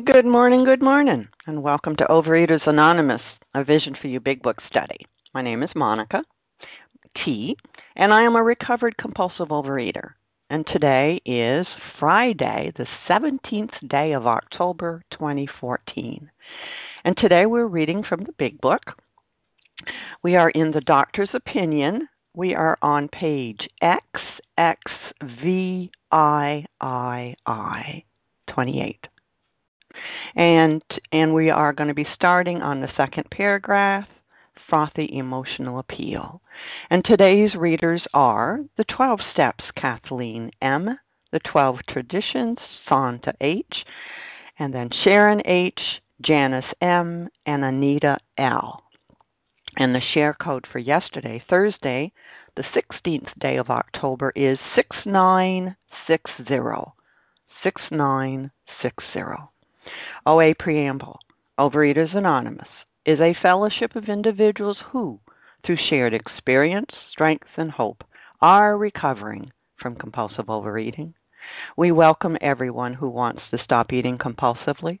Good morning, good morning, and welcome to Overeaters Anonymous, a Vision for You Big Book study. My name is Monica T, and I am a recovered compulsive overeater. And today is Friday, the 17th day of October 2014. And today we're reading from the Big Book. We are in the doctor's opinion. We are on page XXVIII 28 and and we are going to be starting on the second paragraph frothy emotional appeal. And today's readers are the 12 steps kathleen m the 12 traditions santa h and then sharon h janice m and anita l. And the share code for yesterday thursday the 16th day of october is 6960 6960 OA Preamble Overeaters Anonymous is a fellowship of individuals who, through shared experience, strength, and hope, are recovering from compulsive overeating. We welcome everyone who wants to stop eating compulsively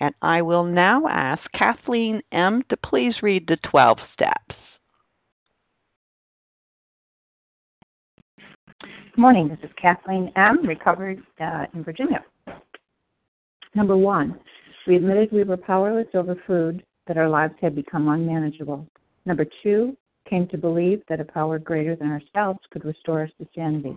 And I will now ask Kathleen M. to please read the 12 steps. Good morning. This is Kathleen M., recovered uh, in Virginia. Number one, we admitted we were powerless over food, that our lives had become unmanageable. Number two, came to believe that a power greater than ourselves could restore us to sanity.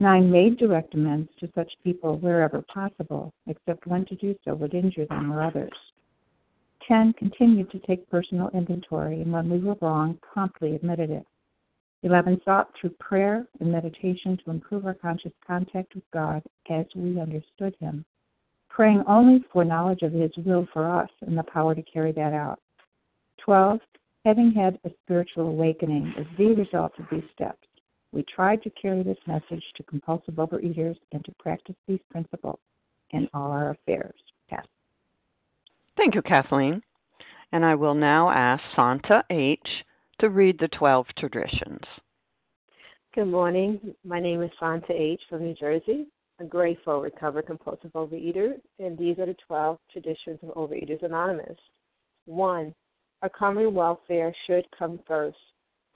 9 made direct amends to such people wherever possible, except when to do so would injure them or others. 10 continued to take personal inventory and when we were wrong, promptly admitted it. 11 sought through prayer and meditation to improve our conscious contact with God as we understood Him, praying only for knowledge of His will for us and the power to carry that out. 12 Having had a spiritual awakening as the result of these steps, we tried to carry this message to compulsive overeaters and to practice these principles in all our affairs. Yes. Thank you, Kathleen. And I will now ask Santa H. to read the 12 traditions. Good morning. My name is Santa H. from New Jersey, a grateful recovered compulsive overeater, and these are the 12 traditions of Overeaters Anonymous. 1. Our common welfare should come first.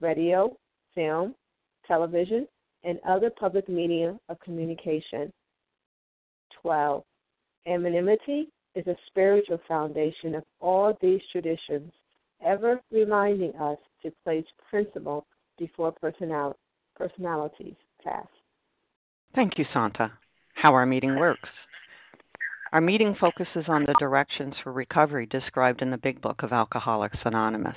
radio, film, television, and other public media of communication. 12. Anonymity is a spiritual foundation of all these traditions, ever reminding us to place principle before personal, personalities pass. Thank you, Santa. How our meeting works. Our meeting focuses on the directions for recovery described in the Big Book of Alcoholics Anonymous.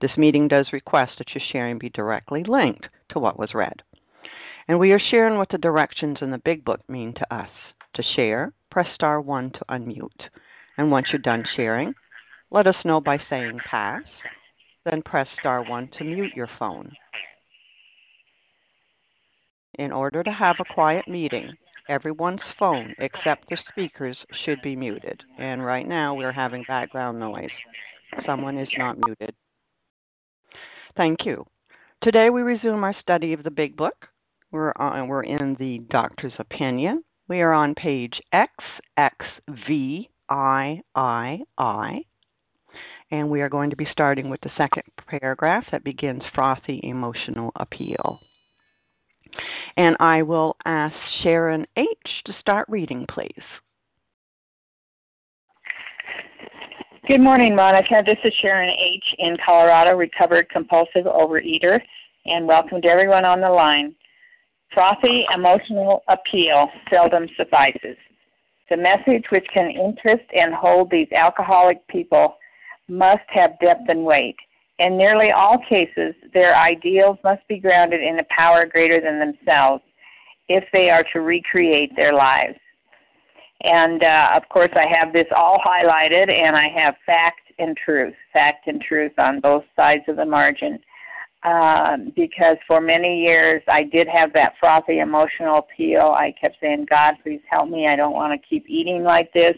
This meeting does request that your sharing be directly linked to what was read. And we are sharing what the directions in the Big Book mean to us. To share, press star 1 to unmute. And once you're done sharing, let us know by saying pass, then press star 1 to mute your phone. In order to have a quiet meeting, everyone's phone except the speakers should be muted. And right now we're having background noise. Someone is not muted. Thank you. Today we resume our study of the Big Book. We're on, we're in the doctor's opinion. We are on page XXVIII, and we are going to be starting with the second paragraph that begins frothy emotional appeal. And I will ask Sharon H. to start reading, please. Good morning, Monica. This is Sharon H. in Colorado, recovered compulsive overeater, and welcome to everyone on the line. Frothy emotional appeal seldom suffices. The message which can interest and hold these alcoholic people must have depth and weight. In nearly all cases, their ideals must be grounded in a power greater than themselves if they are to recreate their lives. And uh, of course, I have this all highlighted, and I have fact and truth, fact and truth on both sides of the margin um, because for many years I did have that frothy emotional appeal. I kept saying, God, please help me. I don't want to keep eating like this,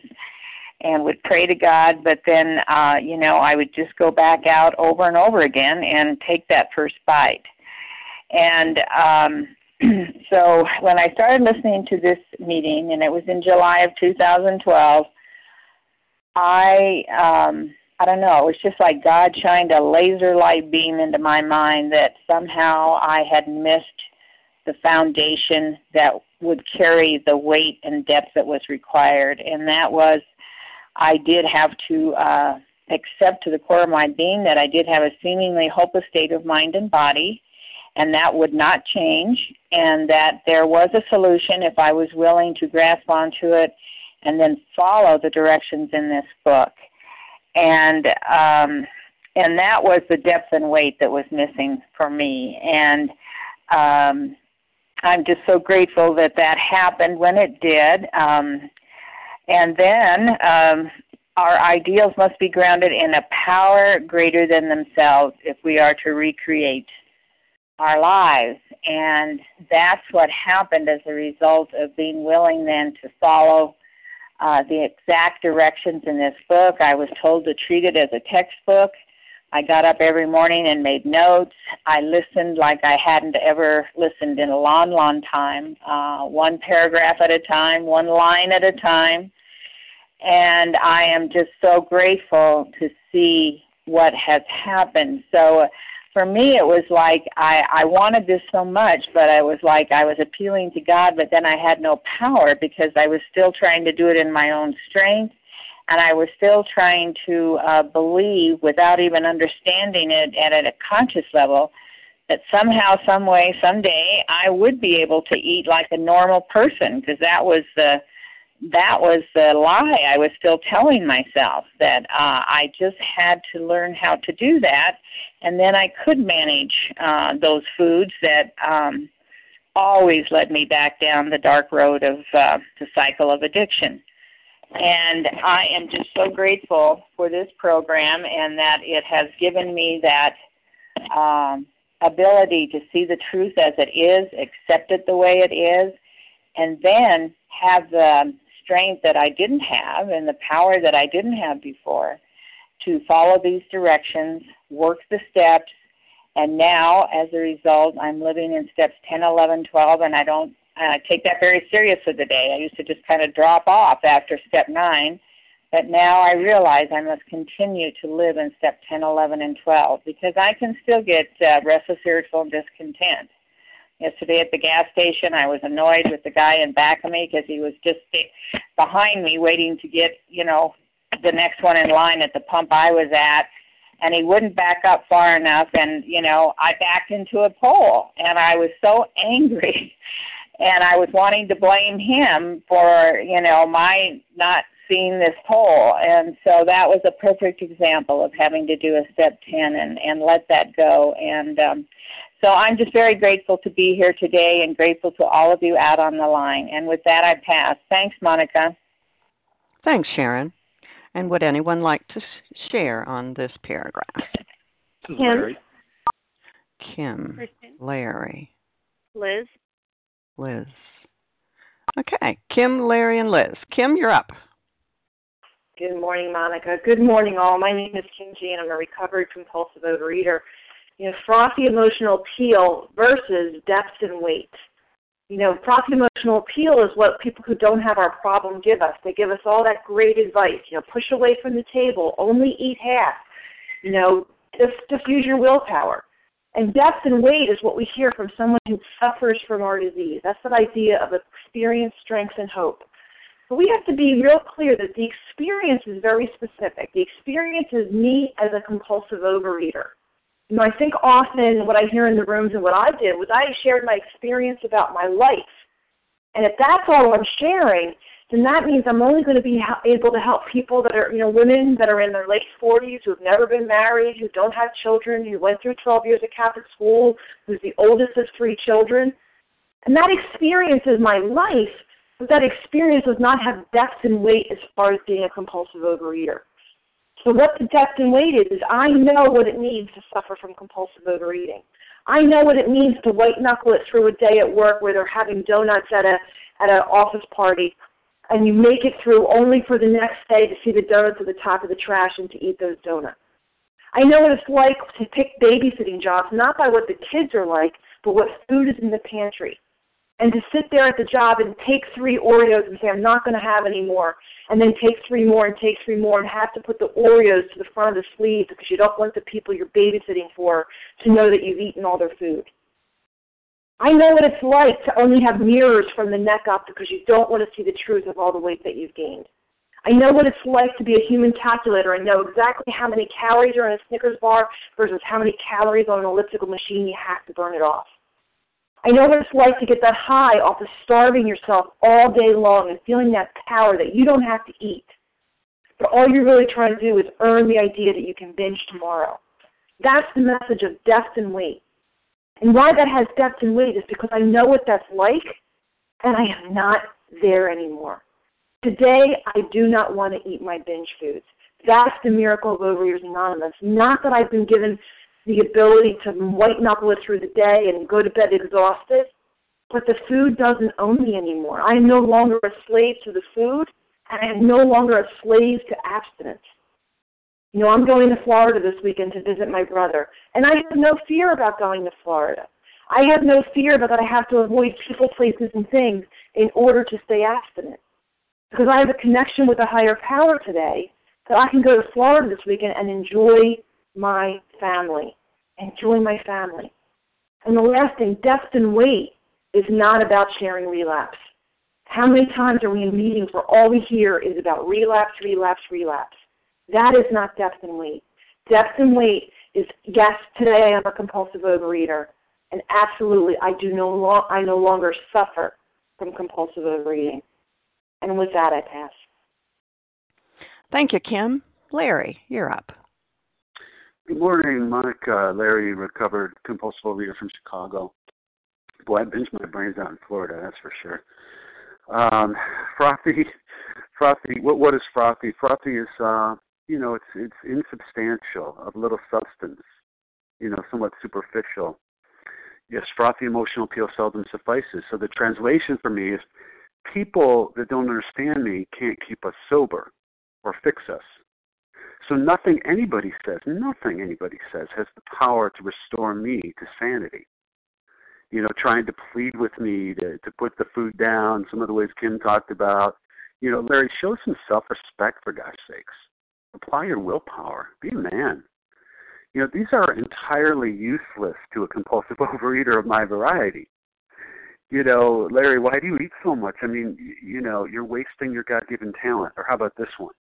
and would pray to God. But then, uh, you know, I would just go back out over and over again and take that first bite. And um, so when I started listening to this meeting, and it was in July of 2012, I um, I don't know, it was just like God shined a laser light beam into my mind that somehow I had missed the foundation that would carry the weight and depth that was required. And that was, I did have to uh, accept to the core of my being that I did have a seemingly hopeless state of mind and body, and that would not change, and that there was a solution if I was willing to grasp onto it and then follow the directions in this book and um, and that was the depth and weight that was missing for me. And um, I'm just so grateful that that happened when it did. Um, and then um, our ideals must be grounded in a power greater than themselves if we are to recreate our lives. And that's what happened as a result of being willing then to follow uh, the exact directions in this book. I was told to treat it as a textbook, I got up every morning and made notes. I listened like I hadn't ever listened in a long, long time, uh, one paragraph at a time, one line at a time. And I am just so grateful to see what has happened. So for me, it was like I, I wanted this so much, but I was like I was appealing to God, but then I had no power because I was still trying to do it in my own strength. And I was still trying to uh, believe without even understanding it at a conscious level that somehow, some way, someday I would be able to eat like a normal person because that was the that was the lie I was still telling myself that uh, I just had to learn how to do that, and then I could manage uh, those foods that um, always led me back down the dark road of uh, the cycle of addiction. And I am just so grateful for this program and that it has given me that um, ability to see the truth as it is, accept it the way it is, and then have the strength that I didn't have and the power that I didn't have before to follow these directions, work the steps, and now as a result, I'm living in steps 10, 11, 12, and I don't uh, take that very seriously today. I used to just kind of drop off after step nine, but now I realize I must continue to live in step 10, 11, and 12 because I can still get uh, restless, irritable, and discontent. Yesterday at the gas station, I was annoyed with the guy in back of me because he was just behind me waiting to get, you know, the next one in line at the pump I was at. And he wouldn't back up far enough and you know i backed into a pole and i was so angry and I was wanting to blame him for you know my not seeing this pole, and so that was a perfect example of having to do a step ten and and let that go. And um, so I'm just very grateful to be here today, and grateful to all of you out on the line. And with that, I pass. Thanks, Monica. Thanks, Sharon. And would anyone like to share on this paragraph? Kim. Larry. Kim. Kristen. Larry. Liz. Liz. Okay, Kim, Larry, and Liz. Kim, you're up. Good morning, Monica. Good morning, all. My name is Kim G, and I'm a recovered compulsive overeater. You know, frothy emotional appeal versus depth and weight. You know, frothy emotional appeal is what people who don't have our problem give us. They give us all that great advice. You know, push away from the table, only eat half. You know, just diffuse your willpower. And depth and weight is what we hear from someone who suffers from our disease. That's that idea of experience, strength, and hope. But we have to be real clear that the experience is very specific. The experience is me as a compulsive overeater. You know, I think often what I hear in the rooms and what I did was I shared my experience about my life. And if that's all I'm sharing, then that means I'm only going to be able to help people that are, you know, women that are in their late 40s who've never been married, who don't have children, who went through 12 years of Catholic school, who's the oldest of three children. And that experience is my life, but that experience does not have depth and weight as far as being a compulsive overeater. So what the depth and weight is, is I know what it means to suffer from compulsive overeating. I know what it means to white knuckle it through a day at work where they're having donuts at a at an office party and you make it through only for the next day to see the donuts at the top of the trash and to eat those donuts. I know what it's like to pick babysitting jobs, not by what the kids are like, but what food is in the pantry. And to sit there at the job and take three Oreos and say, I'm not going to have any more, and then take three more and take three more and have to put the Oreos to the front of the sleeve because you don't want the people you're babysitting for to know that you've eaten all their food. I know what it's like to only have mirrors from the neck up because you don't want to see the truth of all the weight that you've gained. I know what it's like to be a human calculator and know exactly how many calories are in a Snickers bar versus how many calories on an elliptical machine you have to burn it off. I know what it's like to get that high off of starving yourself all day long and feeling that power that you don't have to eat. But all you're really trying to do is earn the idea that you can binge tomorrow. That's the message of depth and weight. And why that has depth and weight is because I know what that's like, and I am not there anymore. Today, I do not want to eat my binge foods. That's the miracle of Overeaters Anonymous. Not that I've been given the ability to white knuckle it through the day and go to bed exhausted, but the food doesn't own me anymore. I am no longer a slave to the food, and I am no longer a slave to abstinence. You know, I'm going to Florida this weekend to visit my brother, and I have no fear about going to Florida. I have no fear about that I have to avoid people, places, and things in order to stay abstinent. Because I have a connection with a higher power today that I can go to Florida this weekend and enjoy my family. Enjoy my family. And the last thing, depth and weight is not about sharing relapse. How many times are we in meetings where all we hear is about relapse, relapse, relapse? That is not depth and weight. Depth and weight is yes, today I'm a compulsive overeater, and absolutely I do no lo- I no longer suffer from compulsive overeating. And with that, I pass. Thank you, Kim. Larry, you're up. Good morning, Monica. Larry, recovered compulsive overeater from Chicago. Boy, I binged my brains out in Florida, that's for sure. Um, frothy, frothy. What what is frothy? Frothy is, uh, you know, it's it's insubstantial, of little substance, you know, somewhat superficial. Yes, frothy emotional appeal seldom suffices. So the translation for me is, people that don't understand me can't keep us sober or fix us. So nothing anybody says, nothing anybody says has the power to restore me to sanity you know, trying to plead with me to to put the food down. Some of the ways Kim talked about. You know, Larry, show some self-respect for God's sakes. Apply your willpower. Be a man. You know, these are entirely useless to a compulsive overeater of my variety. You know, Larry, why do you eat so much? I mean, you know, you're wasting your God-given talent. Or how about this one?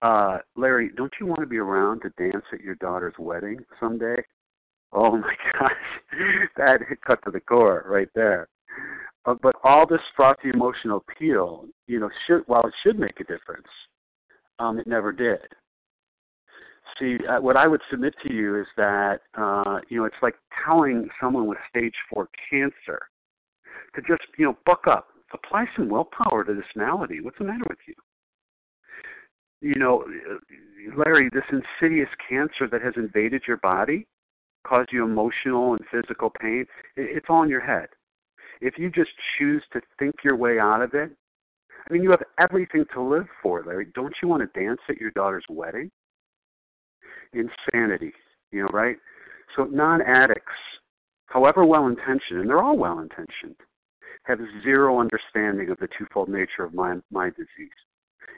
Uh, Larry, don't you want to be around to dance at your daughter's wedding someday? Oh my gosh, that hit cut to the core right there. Uh, but all this frothy emotional appeal, you know, should while it should make a difference, um, it never did. See, uh, what I would submit to you is that uh, you know it's like telling someone with stage four cancer to just you know buck up, apply some willpower to this malady. What's the matter with you? You know, Larry, this insidious cancer that has invaded your body, caused you emotional and physical pain, it's all in your head. If you just choose to think your way out of it, I mean, you have everything to live for, Larry. Don't you want to dance at your daughter's wedding? Insanity, you know, right? So non addicts, however well intentioned, and they're all well intentioned, have zero understanding of the twofold nature of my my disease.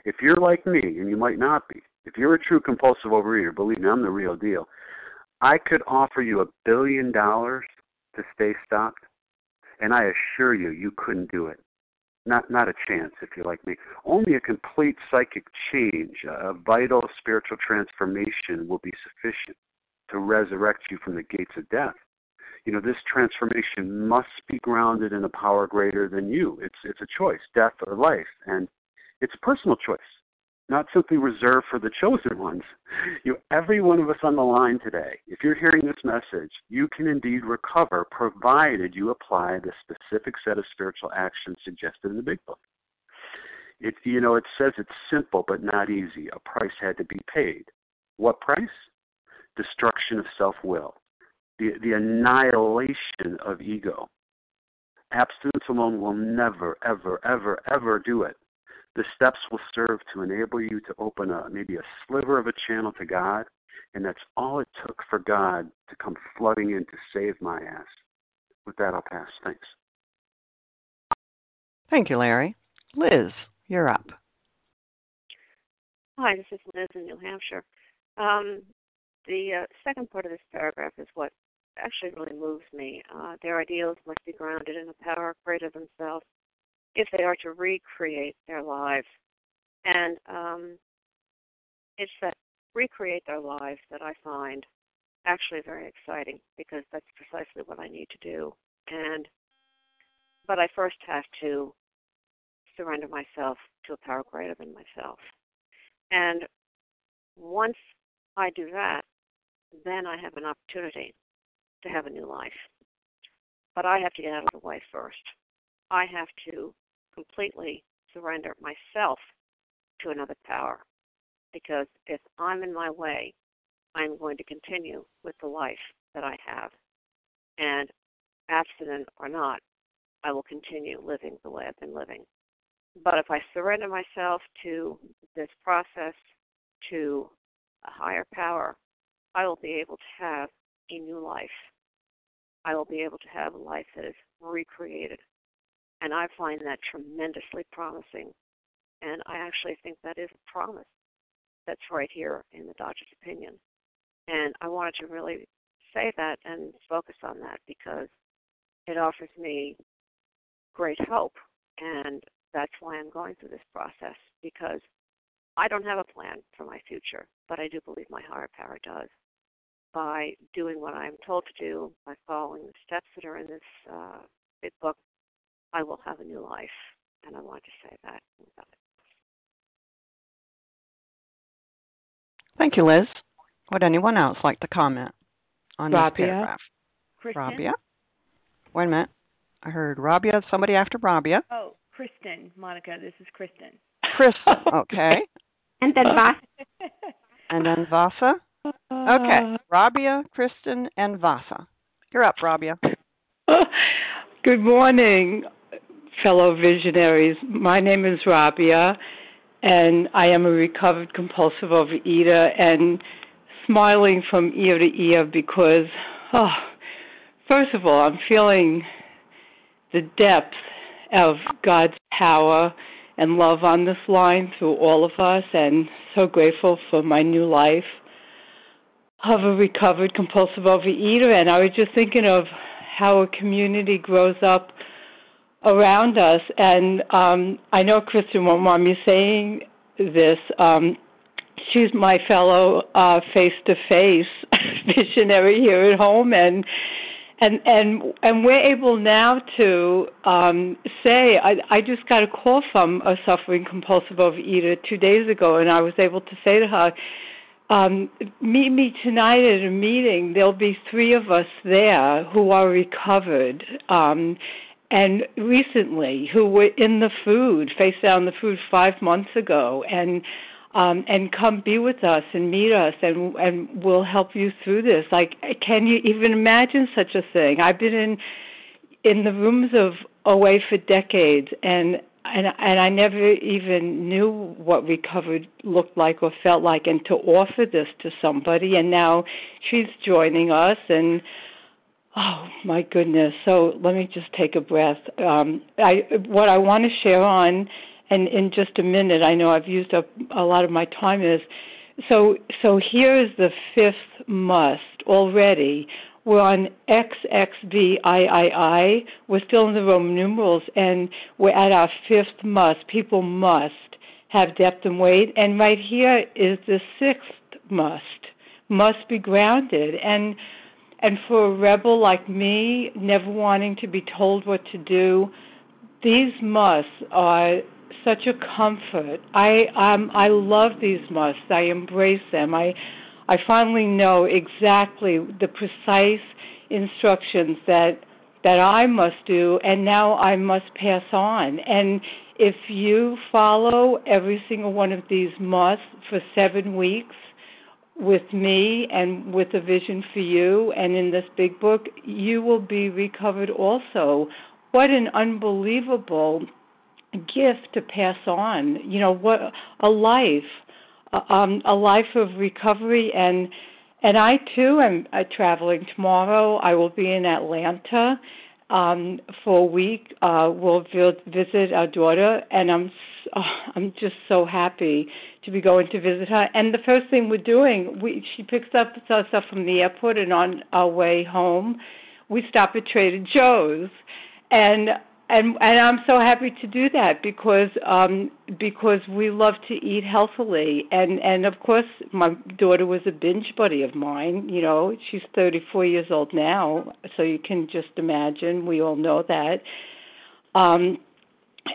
If you're like me, and you might not be, if you're a true compulsive overeater, believe me, I'm the real deal. I could offer you a billion dollars to stay stopped, and I assure you, you couldn't do it. Not not a chance if you're like me. Only a complete psychic change, a vital spiritual transformation will be sufficient to resurrect you from the gates of death. You know, this transformation must be grounded in a power greater than you. It's it's a choice, death or life, and it's a personal choice not simply reserved for the chosen ones. You, every one of us on the line today, if you're hearing this message, you can indeed recover provided you apply the specific set of spiritual actions suggested in the Big Book. It, you know, it says it's simple but not easy. A price had to be paid. What price? Destruction of self-will, the, the annihilation of ego. Abstinence alone will never, ever, ever, ever do it. The steps will serve to enable you to open a maybe a sliver of a channel to God, and that's all it took for God to come flooding in to save my ass. With that, I'll pass. Thanks. Thank you, Larry. Liz, you're up. Hi, this is Liz in New Hampshire. Um, the uh, second part of this paragraph is what actually really moves me. Uh, their ideals must be grounded in a power greater than self if they are to recreate their lives. And um, it's that recreate their lives that I find actually very exciting because that's precisely what I need to do. And but I first have to surrender myself to a power greater than myself. And once I do that, then I have an opportunity to have a new life. But I have to get out of the way first. I have to completely surrender myself to another power. Because if I'm in my way, I'm going to continue with the life that I have. And abstinent or not, I will continue living the way I've been living. But if I surrender myself to this process, to a higher power, I will be able to have a new life. I will be able to have a life that is recreated. And I find that tremendously promising. And I actually think that is a promise that's right here in the Doctor's opinion. And I wanted to really say that and focus on that because it offers me great hope. And that's why I'm going through this process because I don't have a plan for my future, but I do believe my higher power does. By doing what I'm told to do, by following the steps that are in this uh, big book, I will have a new life. And I want to say that. Thank you, Liz. Would anyone else like to comment on Rabia. this paragraph? Kristen? Rabia. Wait a minute. I heard Rabia. Somebody after Rabia. Oh, Kristen, Monica, this is Kristen. Kristen, Okay. And then uh, Vasa. and then Vasa. Okay. Rabia, Kristen, and Vasa. You're up, Rabia. Good morning, fellow visionaries. My name is Rabia, and I am a recovered compulsive overeater and smiling from ear to ear because, oh, first of all, I'm feeling the depth of God's power and love on this line through all of us, and so grateful for my new life of a recovered compulsive overeater. And I was just thinking of how a community grows up around us. And um, I know Kristen won't mind me saying this. Um, she's my fellow face to face visionary here at home, and and and and we're able now to um, say I, I just got a call from a suffering compulsive overeater two days ago, and I was able to say to her, um, "Meet me tonight at a meeting. There'll be three of us there who are recovered." Um, and recently, who were in the food, face down the food five months ago, and um, and come be with us and meet us and and we'll help you through this. Like can you even imagine such a thing? I've been in in the rooms of OA for decades and and and I never even knew what recovered looked like or felt like and to offer this to somebody and now she's joining us and oh my goodness so let me just take a breath um I what I want to share on and in just a minute, I know I've used up a lot of my time. Is so so here is the fifth must already. We're on XXVIII. We're still in the Roman numerals, and we're at our fifth must. People must have depth and weight, and right here is the sixth must. Must be grounded, and and for a rebel like me, never wanting to be told what to do, these musts are such a comfort. I um I love these musts. I embrace them. I I finally know exactly the precise instructions that that I must do and now I must pass on. And if you follow every single one of these musts for 7 weeks with me and with a vision for you and in this big book, you will be recovered also. What an unbelievable gift to pass on. You know, what a life, um, a life of recovery, and and I too am uh, traveling tomorrow. I will be in Atlanta um, for a week. Uh, we'll visit our daughter, and I'm oh, I'm just so happy to be going to visit her. And the first thing we're doing, we she picks up stuff from the airport, and on our way home, we stop at Trader Joe's, and and and I'm so happy to do that because um because we love to eat healthily. And and of course my daughter was a binge buddy of mine you know she's 34 years old now so you can just imagine we all know that. Um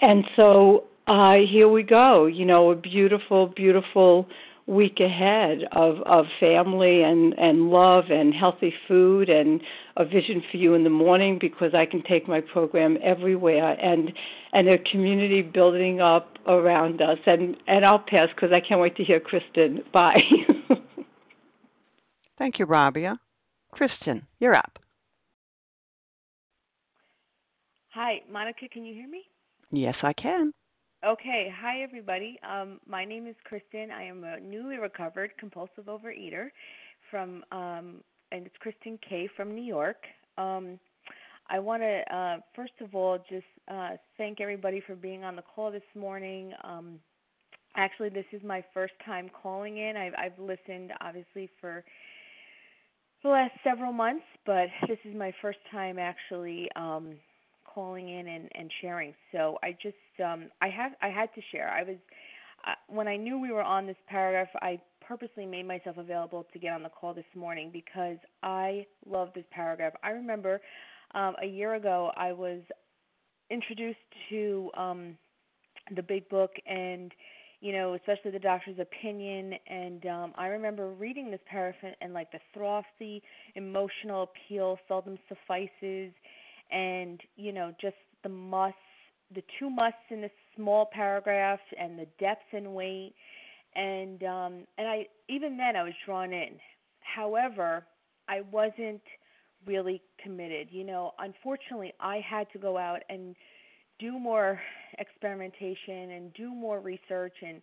and so uh here we go you know a beautiful beautiful week ahead of of family and and love and healthy food and a vision for you in the morning because I can take my program everywhere and and a community building up around us and and I'll pass because I can't wait to hear Kristen. Bye. Thank you, Rabia. Kristen, you're up. Hi, Monica. Can you hear me? Yes, I can. Okay, hi everybody. Um, my name is Kristen. I am a newly recovered compulsive overeater from, um, and it's Kristen K from New York. Um, I want to uh, first of all just uh, thank everybody for being on the call this morning. Um, actually, this is my first time calling in. I've, I've listened obviously for the last several months, but this is my first time actually um, calling in and, and sharing. So I just um, I have I had to share. I was uh, when I knew we were on this paragraph, I purposely made myself available to get on the call this morning because I love this paragraph. I remember um, a year ago I was introduced to um, the big book and you know, especially the doctor's opinion. And um, I remember reading this paragraph and like the frothy emotional appeal seldom suffices, and you know, just the musts, the two musts in this small paragraph, and the depth and weight. And um, and I even then I was drawn in. However, I wasn't really committed. You know, unfortunately, I had to go out and do more experimentation and do more research and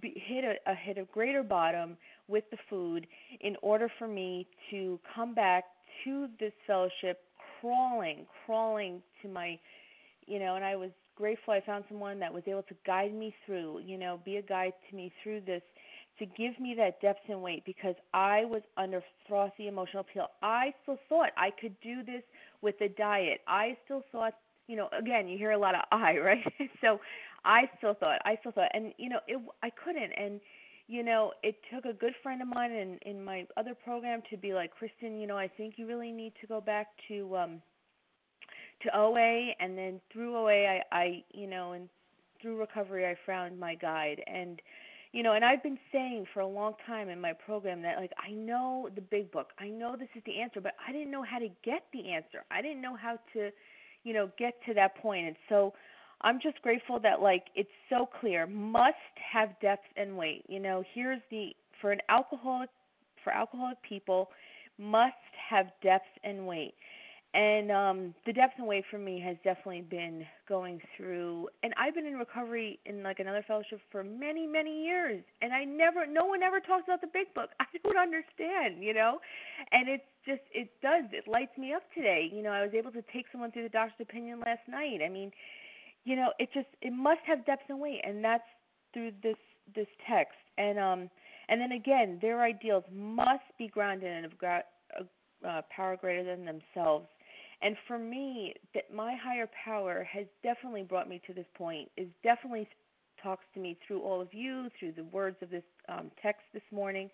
be, hit a, a hit a greater bottom with the food in order for me to come back to this fellowship crawling crawling to my you know and I was grateful I found someone that was able to guide me through you know be a guide to me through this to give me that depth and weight because I was under frothy emotional appeal. I still thought I could do this with a diet. I still thought you know, again, you hear a lot of I, right? so I still thought, I still thought, and you know, it, I couldn't, and you know, it took a good friend of mine in in my other program to be like, Kristen, you know, I think you really need to go back to um to OA, and then through OA, I, I, you know, and through recovery, I found my guide, and you know, and I've been saying for a long time in my program that like I know the big book, I know this is the answer, but I didn't know how to get the answer. I didn't know how to you know get to that point. point and so i'm just grateful that like it's so clear must have depth and weight you know here's the for an alcoholic for alcoholic people must have depth and weight. And um the depth and weight for me has definitely been going through and i've been in recovery in like another fellowship for many many years and i never no one ever talks about the big book. I don't understand you know? And it's just it does it lights me up today. You know i was able to take someone through the doctor's opinion last night. I mean you know it just it must have depth and weight and that's through this this text and um and then again their ideals must be grounded in a, a power greater than themselves and for me, that my higher power has definitely brought me to this point. Is definitely talks to me through all of you, through the words of this um, text this morning,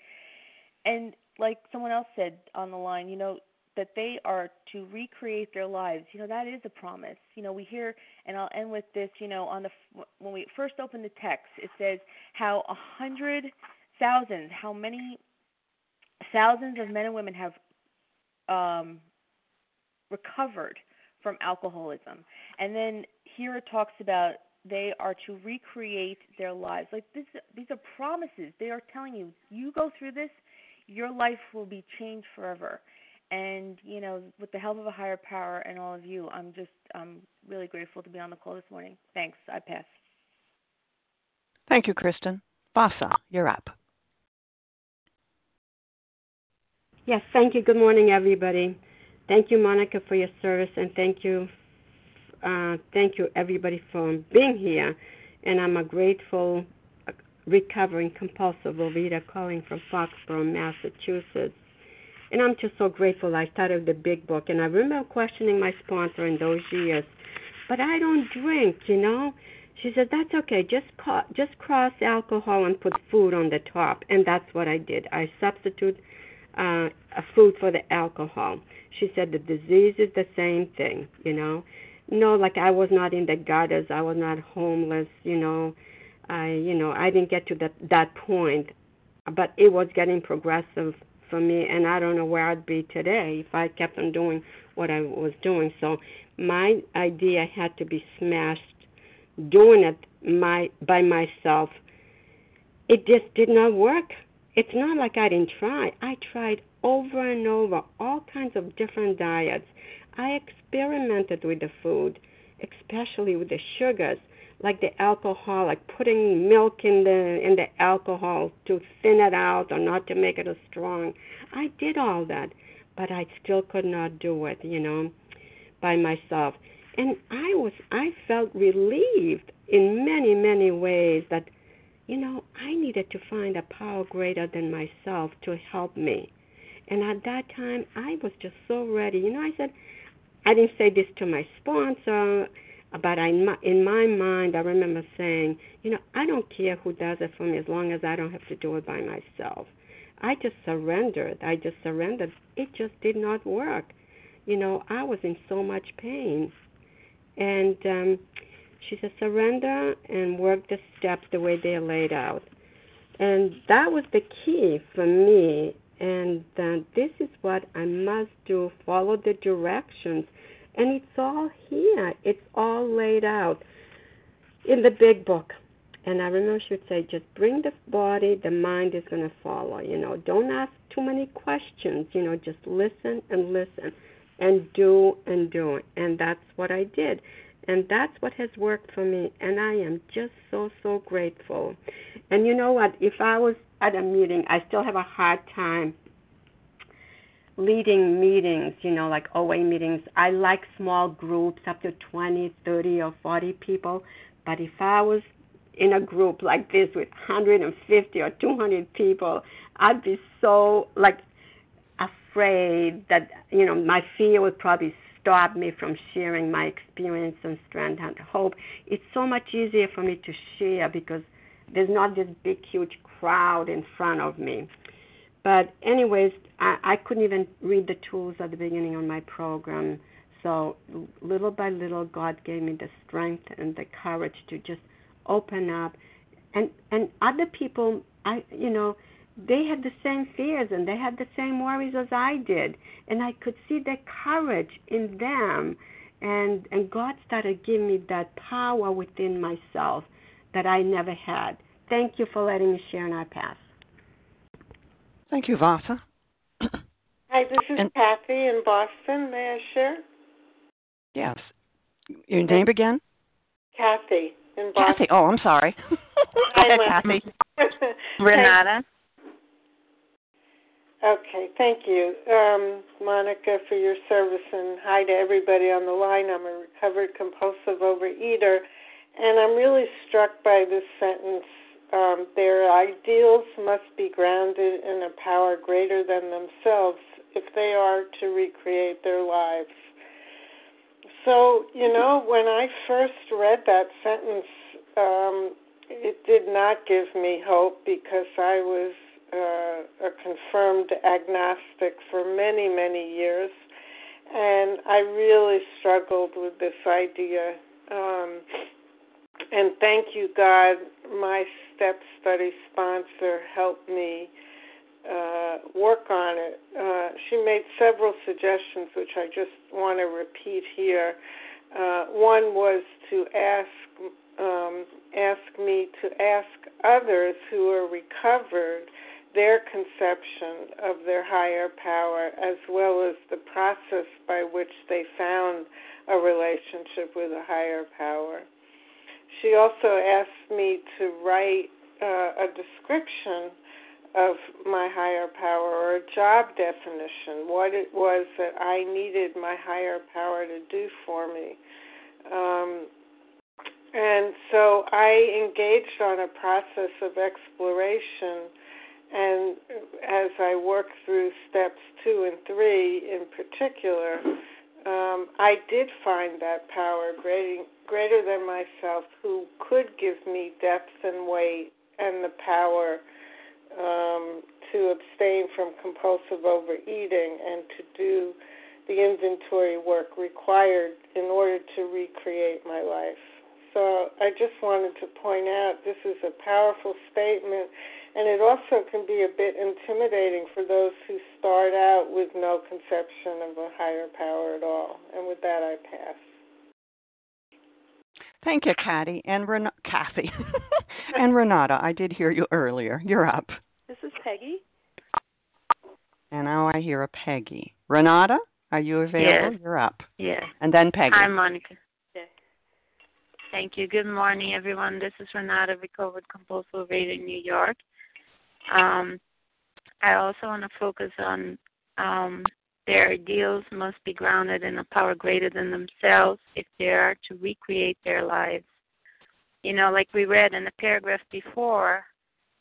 and like someone else said on the line, you know that they are to recreate their lives. You know that is a promise. You know we hear, and I'll end with this. You know on the when we first open the text, it says how a hundred thousands, how many thousands of men and women have um, recovered from alcoholism. And then here it talks about they are to recreate their lives. Like this these are promises. They are telling you, you go through this, your life will be changed forever. And, you know, with the help of a higher power and all of you, I'm just I'm really grateful to be on the call this morning. Thanks. I pass. Thank you, Kristen. Vasa, you're up. Yes, thank you. Good morning, everybody. Thank you, Monica, for your service, and thank you, uh, thank you everybody for being here. And I'm a grateful, uh, recovering compulsive overeater calling from Foxborough, Massachusetts. And I'm just so grateful I started the big book. And I remember questioning my sponsor in those years, but I don't drink, you know. She said, "That's okay. Just ca- just cross alcohol and put food on the top." And that's what I did. I substitute uh, a food for the alcohol. She said the disease is the same thing, you know. No, like I was not in the gutters, I was not homeless, you know. I, you know, I didn't get to that that point, but it was getting progressive for me, and I don't know where I'd be today if I kept on doing what I was doing. So my idea had to be smashed. Doing it my by myself, it just did not work it's not like I didn't try. I tried over and over all kinds of different diets. I experimented with the food, especially with the sugars, like the alcohol, like putting milk in the in the alcohol to thin it out or not to make it as strong. I did all that, but I still could not do it, you know, by myself. And I was I felt relieved in many, many ways that you know, I needed to find a power greater than myself to help me. And at that time, I was just so ready. You know, I said, I didn't say this to my sponsor, but I, in my mind, I remember saying, you know, I don't care who does it for me as long as I don't have to do it by myself. I just surrendered. I just surrendered. It just did not work. You know, I was in so much pain. And um she said surrender and work the steps the way they're laid out. And that was the key for me and uh, this is what I must do. Follow the directions, and it's all here. It's all laid out in the big book. And I remember she would say, just bring the body, the mind is going to follow. You know, don't ask too many questions. You know, just listen and listen and do and do. And that's what I did. And that's what has worked for me. And I am just so, so grateful. And you know what? If I was at a meeting, I still have a hard time leading meetings, you know, like OA meetings. I like small groups up to 20, 30, or 40 people. But if I was in a group like this with 150 or 200 people, I'd be so like afraid that you know my fear would probably stop me from sharing my experience and strength and hope. It's so much easier for me to share because there's not this big huge crowd in front of me. But anyways, I, I couldn't even read the tools at the beginning of my program. So little by little, God gave me the strength and the courage to just open up. And and other people, I you know, they had the same fears and they had the same worries as I did, and I could see the courage in them. And and God started giving me that power within myself that I never had. Thank you for letting me share in our path. Thank you, Vasa. Hi, this is and, Kathy in Boston. May I share? Yes. Your name again? Kathy in Boston. Kathy. Oh, I'm sorry. Go ahead, Kathy. Renata. Okay, thank you, um, Monica, for your service, and hi to everybody on the line. I'm a recovered compulsive overeater, and I'm really struck by this sentence um, their ideals must be grounded in a power greater than themselves if they are to recreate their lives. So, you know, when I first read that sentence, um, it did not give me hope because I was uh, a confirmed agnostic for many, many years. And I really struggled with this idea. Um, and thank you, God, my step study sponsor helped me uh, work on it. Uh, she made several suggestions, which I just want to repeat here. Uh, one was to ask um, ask me to ask others who are recovered their conception of their higher power, as well as the process by which they found a relationship with a higher power. She also asked me to write uh, a description of my higher power or a job definition, what it was that I needed my higher power to do for me. Um, and so I engaged on a process of exploration. And as I worked through steps two and three in particular, um, I did find that power greater, greater than myself who could give me depth and weight and the power um, to abstain from compulsive overeating and to do the inventory work required in order to recreate my life. So I just wanted to point out this is a powerful statement, and it also can be a bit intimidating for those who start out with no conception of a higher power at all. And with that, I pass. Thank you, Kathy and Ren- Kathy and Renata. I did hear you earlier. You're up. This is Peggy. And now I hear a Peggy. Renata, are you available? Yes. You're up. Yeah. And then Peggy. Hi, Monica. Yeah. Thank you. Good morning, everyone. This is Renata, recovered compulsive overeater in New York. Um, I also want to focus on um, their ideals must be grounded in a power greater than themselves if they are to recreate their lives. You know, like we read in the paragraph before,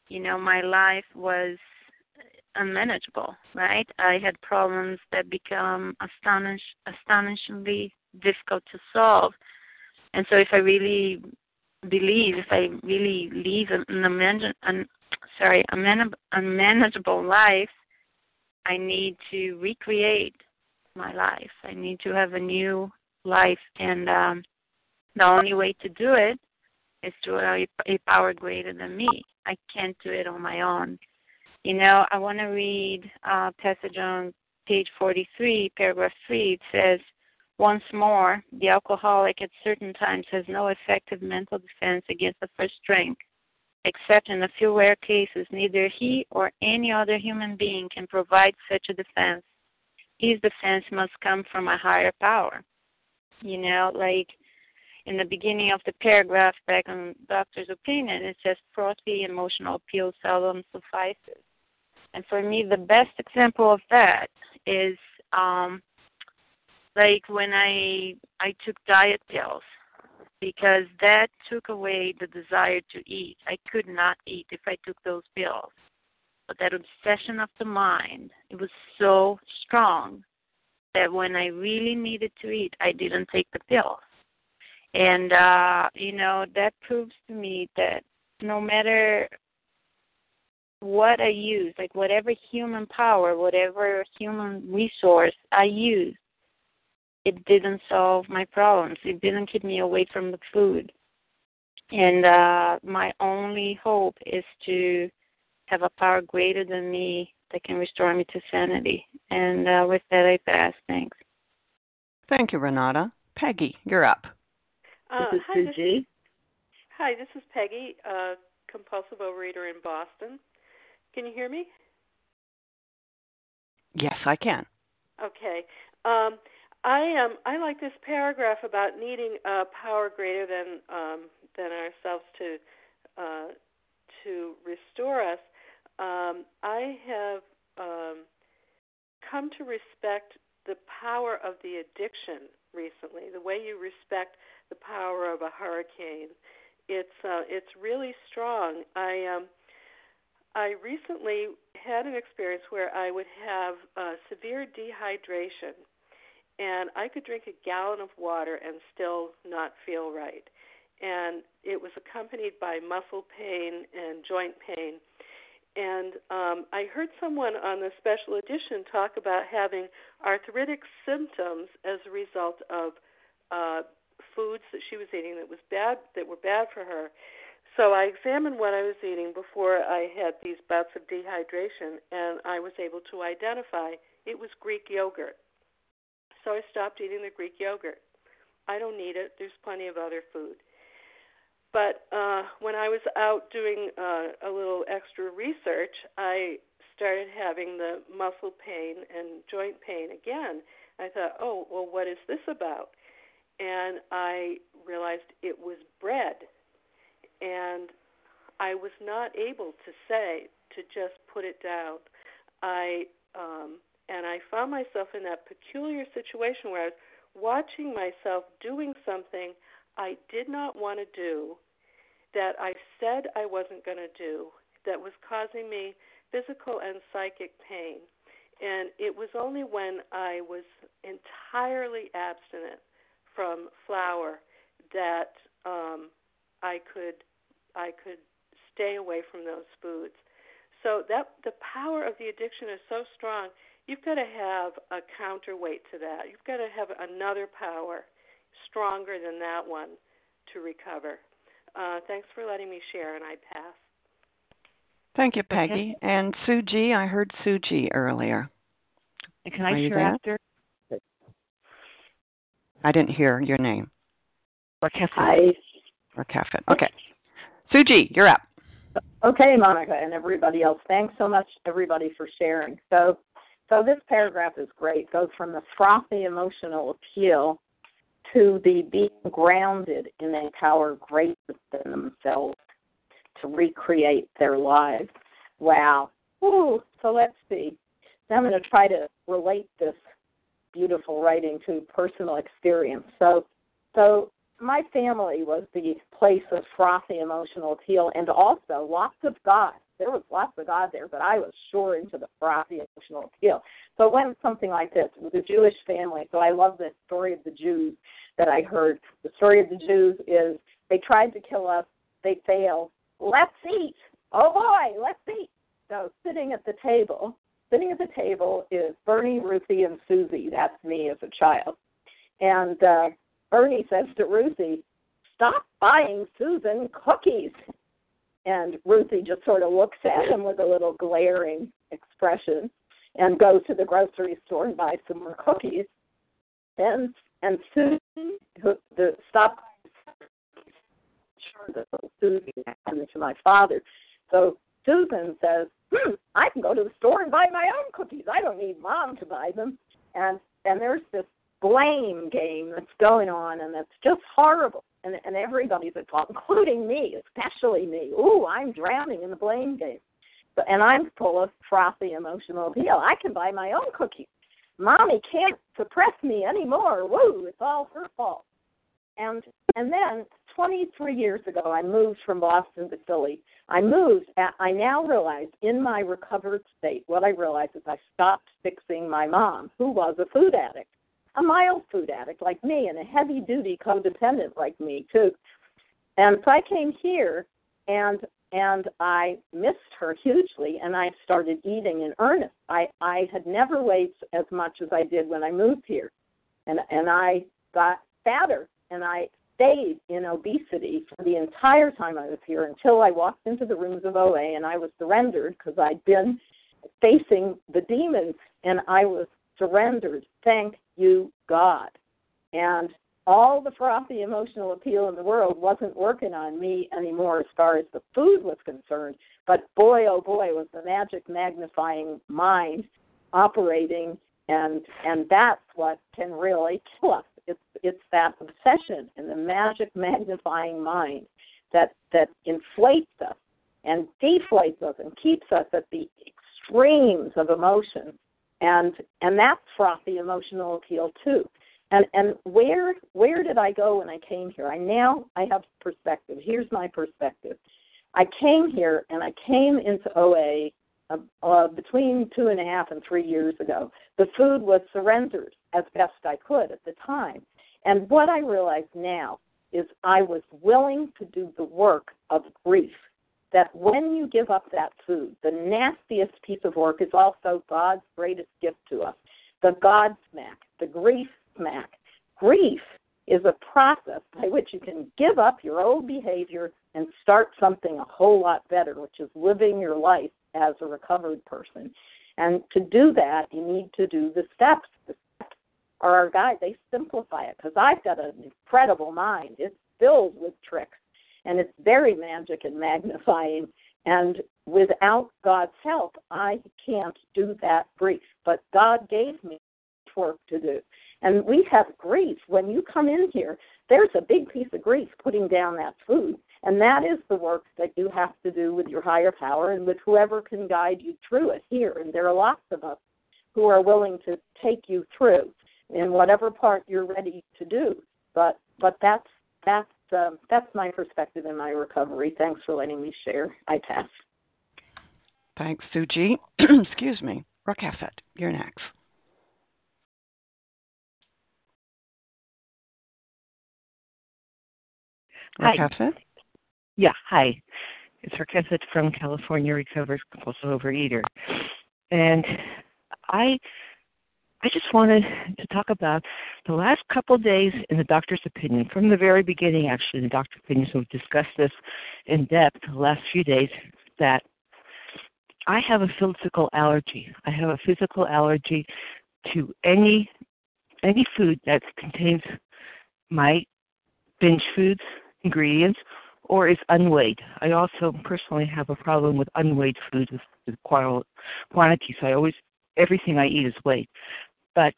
you know, my life was unmanageable, right? I had problems that become astonish, astonishingly difficult to solve. And so if I really believe, if I really live an, an sorry, a unmanageable life, I need to recreate my life. I need to have a new life, and um, the only way to do it is through a, a power greater than me. I can't do it on my own. You know, I want to read uh, passage on page 43, paragraph 3. It says, once more, the alcoholic at certain times has no effective mental defense against the first drink. Except in a few rare cases, neither he or any other human being can provide such a defense. His defense must come from a higher power. You know, like in the beginning of the paragraph back on doctor's opinion, it says frothy emotional appeal seldom suffices. And for me, the best example of that is um, like when I I took diet pills because that took away the desire to eat. I could not eat if I took those pills. But that obsession of the mind, it was so strong that when I really needed to eat, I didn't take the pills. And uh, you know, that proves to me that no matter what I use, like whatever human power, whatever human resource I use, it didn't solve my problems. It didn't keep me away from the food. And uh, my only hope is to have a power greater than me that can restore me to sanity. And uh, with that, I pass. Thanks. Thank you, Renata. Peggy, you're up. Uh, this is hi, Susie. This, hi, this is Peggy, uh, compulsive overeater in Boston. Can you hear me? Yes, I can. Okay. Um, I um I like this paragraph about needing a power greater than um, than ourselves to uh, to restore us. Um, I have um, come to respect the power of the addiction recently. The way you respect the power of a hurricane, it's uh, it's really strong. I um, I recently had an experience where I would have uh, severe dehydration and I could drink a gallon of water and still not feel right. And it was accompanied by muscle pain and joint pain. And um, I heard someone on the special edition talk about having arthritic symptoms as a result of uh, foods that she was eating that was bad that were bad for her. So I examined what I was eating before I had these bouts of dehydration, and I was able to identify it was Greek yogurt so I stopped eating the Greek yogurt. I don't need it. There's plenty of other food. But uh, when I was out doing uh, a little extra research, I started having the muscle pain and joint pain again. I thought, oh, well, what is this about? And I realized it was bread. And I was not able to say to just put it down. I um, and I found myself in that peculiar situation where I was watching myself doing something I did not want to do, that I said I wasn't going to do, that was causing me physical and psychic pain. And it was only when I was entirely abstinent from flour that um, I could I could stay away from those foods. So that the power of the addiction is so strong you've got to have a counterweight to that. You've got to have another power stronger than that one to recover. Uh, thanks for letting me share, and I pass. Thank you, Peggy. Okay. And Suji, I heard Suji earlier. Can I share after? I didn't hear your name. Rakefet. Hi. Rakefet. Okay. Suji, you're up. Okay, Monica, and everybody else. Thanks so much, everybody, for sharing. So, so this paragraph is great. It goes from the frothy emotional appeal to the being grounded in a power greater than themselves to recreate their lives. Wow. Ooh, so let's see. I'm going to try to relate this beautiful writing to personal experience. So, so my family was the place of frothy emotional appeal and also lots of God. There was lots of God there, but I was sure into the frothy emotional appeal. So it went something like this. It was a Jewish family, so I love the story of the Jews that I heard. The story of the Jews is they tried to kill us, they failed. Let's eat. Oh boy, let's eat. So sitting at the table, sitting at the table is Bernie, Ruthie, and Susie. That's me as a child. And uh, Bernie says to Ruthie, Stop buying Susan cookies. And Ruthie just sort of looks at him with a little glaring expression and goes to the grocery store and buys some more cookies. And and Susan, who the stop sure that Susie happened to my father. So Susan says, hmm, I can go to the store and buy my own cookies. I don't need mom to buy them. And and there's this blame game that's going on and that's just horrible. And and everybody's at fault, including me, especially me. Ooh, I'm drowning in the blame game. But and I'm full of frothy emotional appeal. I can buy my own cookies. Mommy can't suppress me anymore. Woo, it's all her fault. And and then 23 years ago, I moved from Boston to Philly. I moved. At, I now realize in my recovered state, what I realized is I stopped fixing my mom, who was a food addict, a mild food addict like me, and a heavy duty codependent like me too. And so I came here, and and I missed her hugely, and I started eating in earnest. I I had never weighed as much as I did when I moved here, and and I got fatter, and I stayed in obesity for the entire time I was here until I walked into the rooms of OA and I was surrendered because I'd been facing the demons and I was surrendered. Thank you, God. And all the frothy emotional appeal in the world wasn't working on me anymore as far as the food was concerned. But boy, oh boy, was the magic magnifying mind operating, and and that's what can really kill us it's it's that obsession and the magic magnifying mind that that inflates us and deflates us and keeps us at the extremes of emotion. And and that's frothy emotional appeal too. And and where where did I go when I came here? I now I have perspective. Here's my perspective. I came here and I came into OA uh, uh, between two and a half and three years ago. The food was surrendered as best I could at the time. And what I realize now is I was willing to do the work of grief. That when you give up that food, the nastiest piece of work is also God's greatest gift to us the God smack, the grief smack. Grief is a process by which you can give up your old behavior and start something a whole lot better, which is living your life as a recovered person. And to do that, you need to do the steps. The steps are our guide. They simplify it because I've got an incredible mind. It's filled with tricks and it's very magic and magnifying. And without God's help, I can't do that grief. But God gave me work to do. And we have grief. When you come in here, there's a big piece of grief putting down that food. And that is the work that you have to do with your higher power and with whoever can guide you through it here. And there are lots of us who are willing to take you through in whatever part you're ready to do. But but that's that's um, that's my perspective in my recovery. Thanks for letting me share. I pass. Thanks, Suji. Excuse me. Rakefet, you're next. Rakefet? Yeah, hi. It's Rakefet from California, recovered compulsive overeater. And I I just wanted to talk about the last couple of days in the doctor's opinion, from the very beginning, actually, the doctor's opinion. So we've discussed this in depth the last few days. That I have a physical allergy. I have a physical allergy to any any food that contains my binge foods ingredients or is unweighed. I also personally have a problem with unweighed foods with, with quantity, so I always everything I eat is weighed. But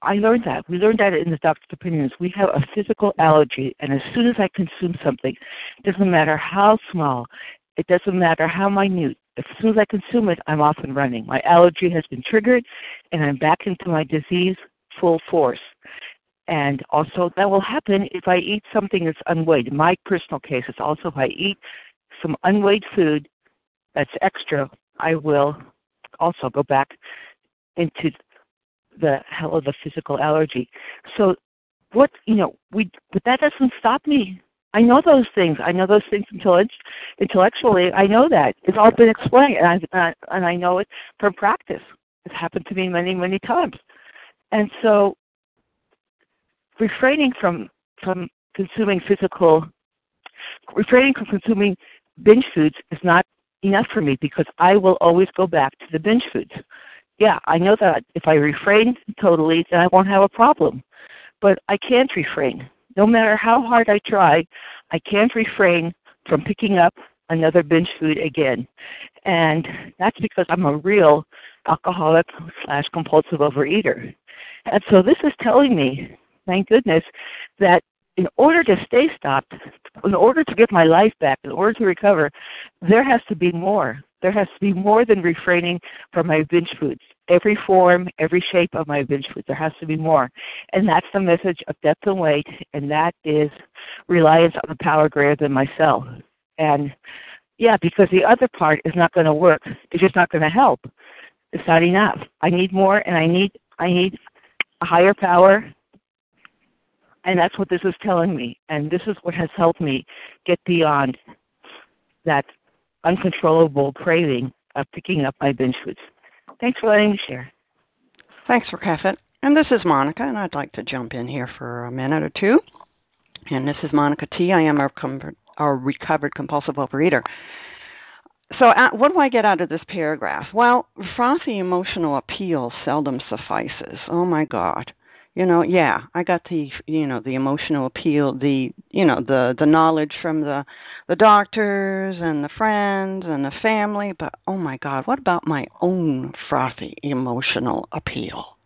I learned that. We learned that in the doctor's opinions. We have a physical allergy, and as soon as I consume something, it doesn't matter how small, it doesn't matter how minute, as soon as I consume it, I'm off and running. My allergy has been triggered, and I'm back into my disease full force. And also, that will happen if I eat something that's unweighed. In my personal case, it's also if I eat some unweighed food that's extra, I will also go back into the hell of a physical allergy. So, what you know, we but that doesn't stop me. I know those things. I know those things intellectually. I know that it's all been explained, and I uh, and I know it from practice. It's happened to me many many times, and so refraining from from consuming physical refraining from consuming binge foods is not enough for me because I will always go back to the binge foods. Yeah, I know that if I refrain totally, then I won't have a problem. But I can't refrain. No matter how hard I try, I can't refrain from picking up another binge food again. And that's because I'm a real alcoholic slash compulsive overeater. And so this is telling me thank goodness, that in order to stay stopped, in order to get my life back, in order to recover, there has to be more. There has to be more than refraining from my binge foods. Every form, every shape of my binge foods, there has to be more. And that's the message of depth and weight, and that is reliance on a power greater than myself. And yeah, because the other part is not going to work. It's just not going to help. It's not enough. I need more, and I need I need a higher power and that's what this is telling me. And this is what has helped me get beyond that uncontrollable craving of picking up my binge foods. Thanks for letting me share. Thanks Rakefet. And this is Monica, and I'd like to jump in here for a minute or two. And this is Monica T. I am a, com- recovered compulsive overeater. So, uh, what do I get out of this paragraph? Well, frothy emotional appeal seldom suffices. Oh my God you know yeah i got the you know the emotional appeal the you know the the knowledge from the the doctors and the friends and the family but oh my god what about my own frothy emotional appeal?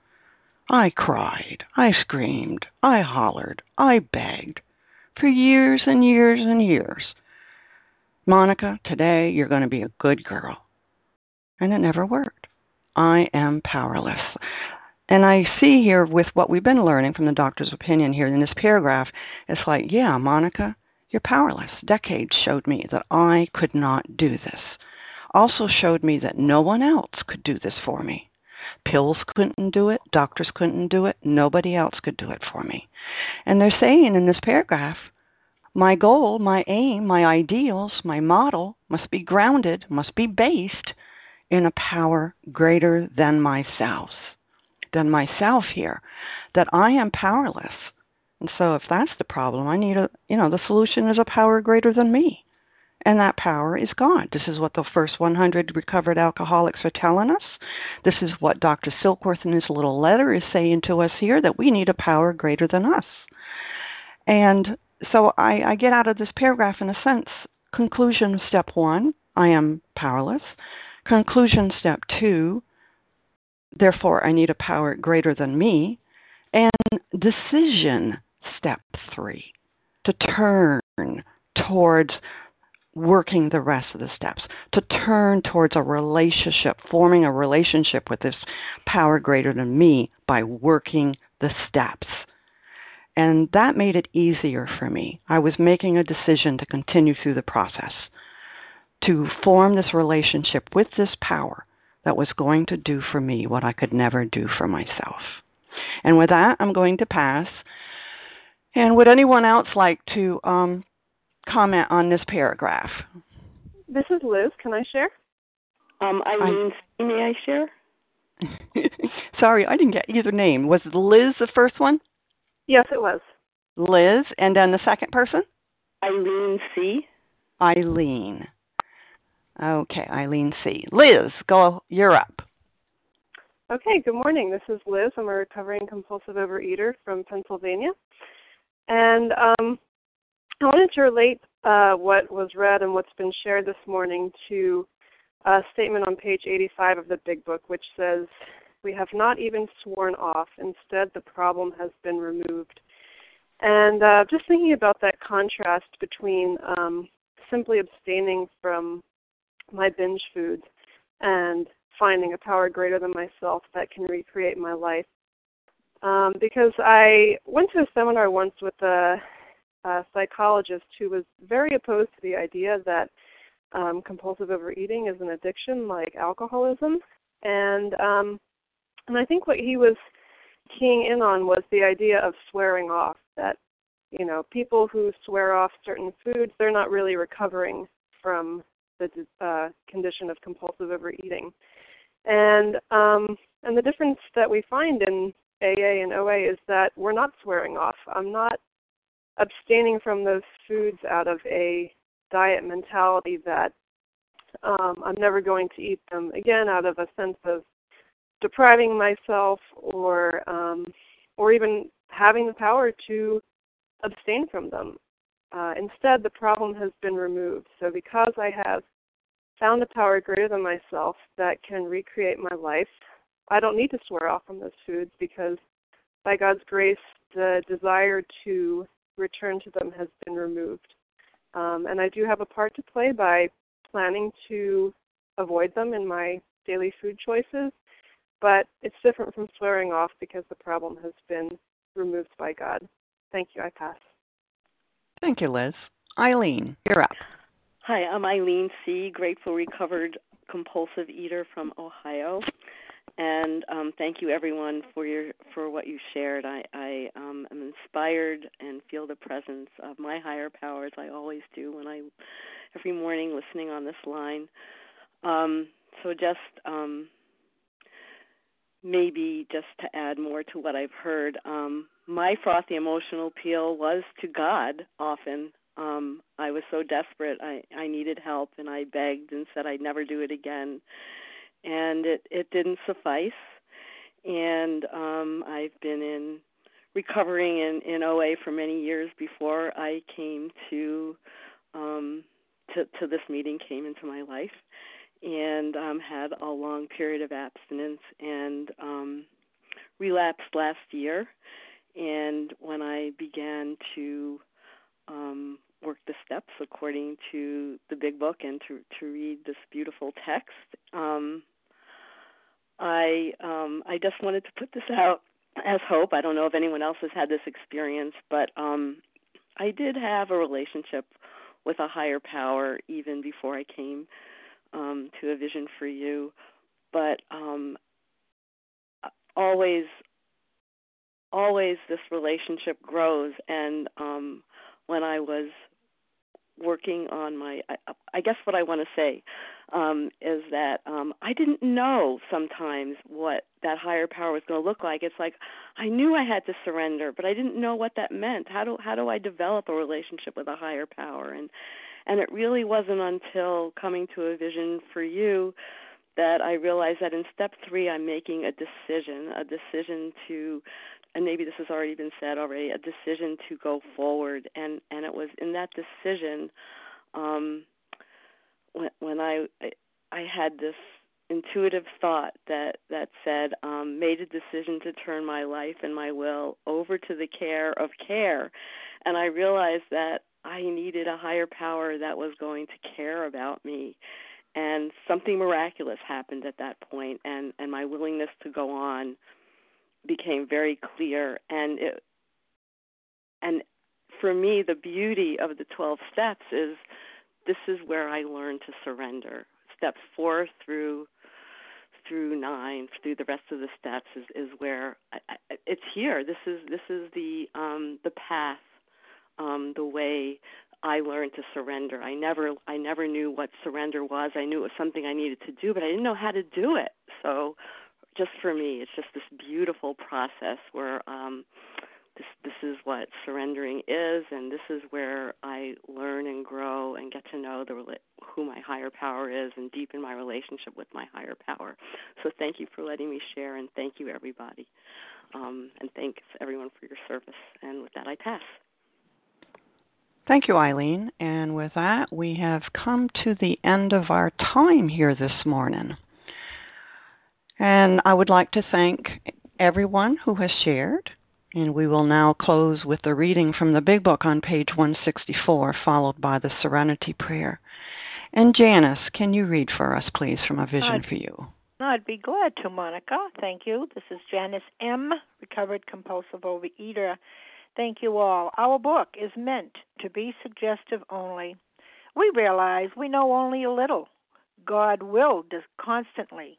I cried i screamed i hollered i begged for years and years and years. Monica today you're going to be a good girl. And it never worked. I am powerless and I see here with what we've been learning from the doctor's opinion here in this paragraph, it's like, yeah, Monica, you're powerless. Decades showed me that I could not do this. Also showed me that no one else could do this for me. Pills couldn't do it, doctors couldn't do it, nobody else could do it for me. And they're saying in this paragraph, my goal, my aim, my ideals, my model must be grounded, must be based in a power greater than myself than myself here, that I am powerless. And so if that's the problem, I need a, you know, the solution is a power greater than me. And that power is God. This is what the first 100 recovered alcoholics are telling us. This is what Dr. Silkworth in his little letter is saying to us here that we need a power greater than us. And so I, I get out of this paragraph, in a sense, conclusion step one, I am powerless. Conclusion step two, Therefore, I need a power greater than me. And decision step three to turn towards working the rest of the steps, to turn towards a relationship, forming a relationship with this power greater than me by working the steps. And that made it easier for me. I was making a decision to continue through the process, to form this relationship with this power that was going to do for me what I could never do for myself. And with that, I'm going to pass. And would anyone else like to um, comment on this paragraph? This is Liz. Can I share? Um, Eileen, I, may I share? Sorry, I didn't get either name. Was Liz the first one? Yes, it was. Liz, and then the second person? Eileen C. Eileen. Okay, Eileen C. Liz, go. You're up. Okay. Good morning. This is Liz. I'm a recovering compulsive overeater from Pennsylvania, and um, I wanted to relate uh, what was read and what's been shared this morning to a statement on page 85 of the Big Book, which says, We have not even sworn off. Instead, the problem has been removed. And uh, just thinking about that contrast between um, simply abstaining from my binge foods and finding a power greater than myself that can recreate my life. Um, because I went to a seminar once with a, a psychologist who was very opposed to the idea that um, compulsive overeating is an addiction like alcoholism, and um, and I think what he was keying in on was the idea of swearing off that you know people who swear off certain foods they're not really recovering from the uh, condition of compulsive overeating and um, and the difference that we find in AA and OA is that we're not swearing off. I'm not abstaining from those foods out of a diet mentality that um, I'm never going to eat them again out of a sense of depriving myself or um, or even having the power to abstain from them. Uh, instead, the problem has been removed. So because I have found a power greater than myself that can recreate my life, I don't need to swear off from those foods because by God's grace, the desire to return to them has been removed. Um, and I do have a part to play by planning to avoid them in my daily food choices, but it's different from swearing off because the problem has been removed by God. Thank you. I pass. Thank you, Liz. Eileen, you're up. Hi, I'm Eileen C., grateful recovered compulsive eater from Ohio. And um, thank you everyone for your for what you shared. I, I um, am inspired and feel the presence of my higher powers. I always do when I every morning listening on this line. Um, so just um, maybe just to add more to what I've heard, um, my frothy emotional appeal was to God often. Um, I was so desperate. I, I needed help, and I begged and said I'd never do it again. And it, it didn't suffice. And um, I've been in recovering in, in OA for many years before I came to um, to, to this meeting, came into my life and um, had a long period of abstinence and um, relapsed last year. And when I began to um, work the steps according to the big book and to to read this beautiful text, um, I um, I just wanted to put this out as hope. I don't know if anyone else has had this experience, but um, I did have a relationship with a higher power even before I came um, to a vision for you, but um, always, always this relationship grows. And um, when I was working on my, I, I guess what I want to say um, is that um, I didn't know sometimes what that higher power was going to look like. It's like I knew I had to surrender, but I didn't know what that meant. How do how do I develop a relationship with a higher power? And and it really wasn't until coming to a vision for you that I realized that in step three, I'm making a decision, a decision to, and maybe this has already been said already, a decision to go forward. And and it was in that decision, um, when when I I had this intuitive thought that that said um made a decision to turn my life and my will over to the care of care and i realized that I needed a higher power that was going to care about me. And something miraculous happened at that point and and my willingness to go on became very clear and it and for me the beauty of the 12 steps is this is where I learned to surrender. Steps 4 through through 9 through the rest of the steps is is where I, I, it's here. This is this is the um the path um, the way I learned to surrender. I never I never knew what surrender was. I knew it was something I needed to do, but I didn't know how to do it. So just for me, it's just this beautiful process where um this this is what surrendering is and this is where I learn and grow and get to know the who my higher power is and deepen my relationship with my higher power. So thank you for letting me share and thank you everybody. Um, and thanks everyone for your service. And with that I pass. Thank you, Eileen. And with that, we have come to the end of our time here this morning. And I would like to thank everyone who has shared. And we will now close with the reading from the Big Book on page 164, followed by the Serenity Prayer. And Janice, can you read for us, please, from A Vision I'd, for You? I'd be glad to, Monica. Thank you. This is Janice M., recovered compulsive overeater. Thank you all. Our book is meant to be suggestive only. We realize we know only a little. God will dis- constantly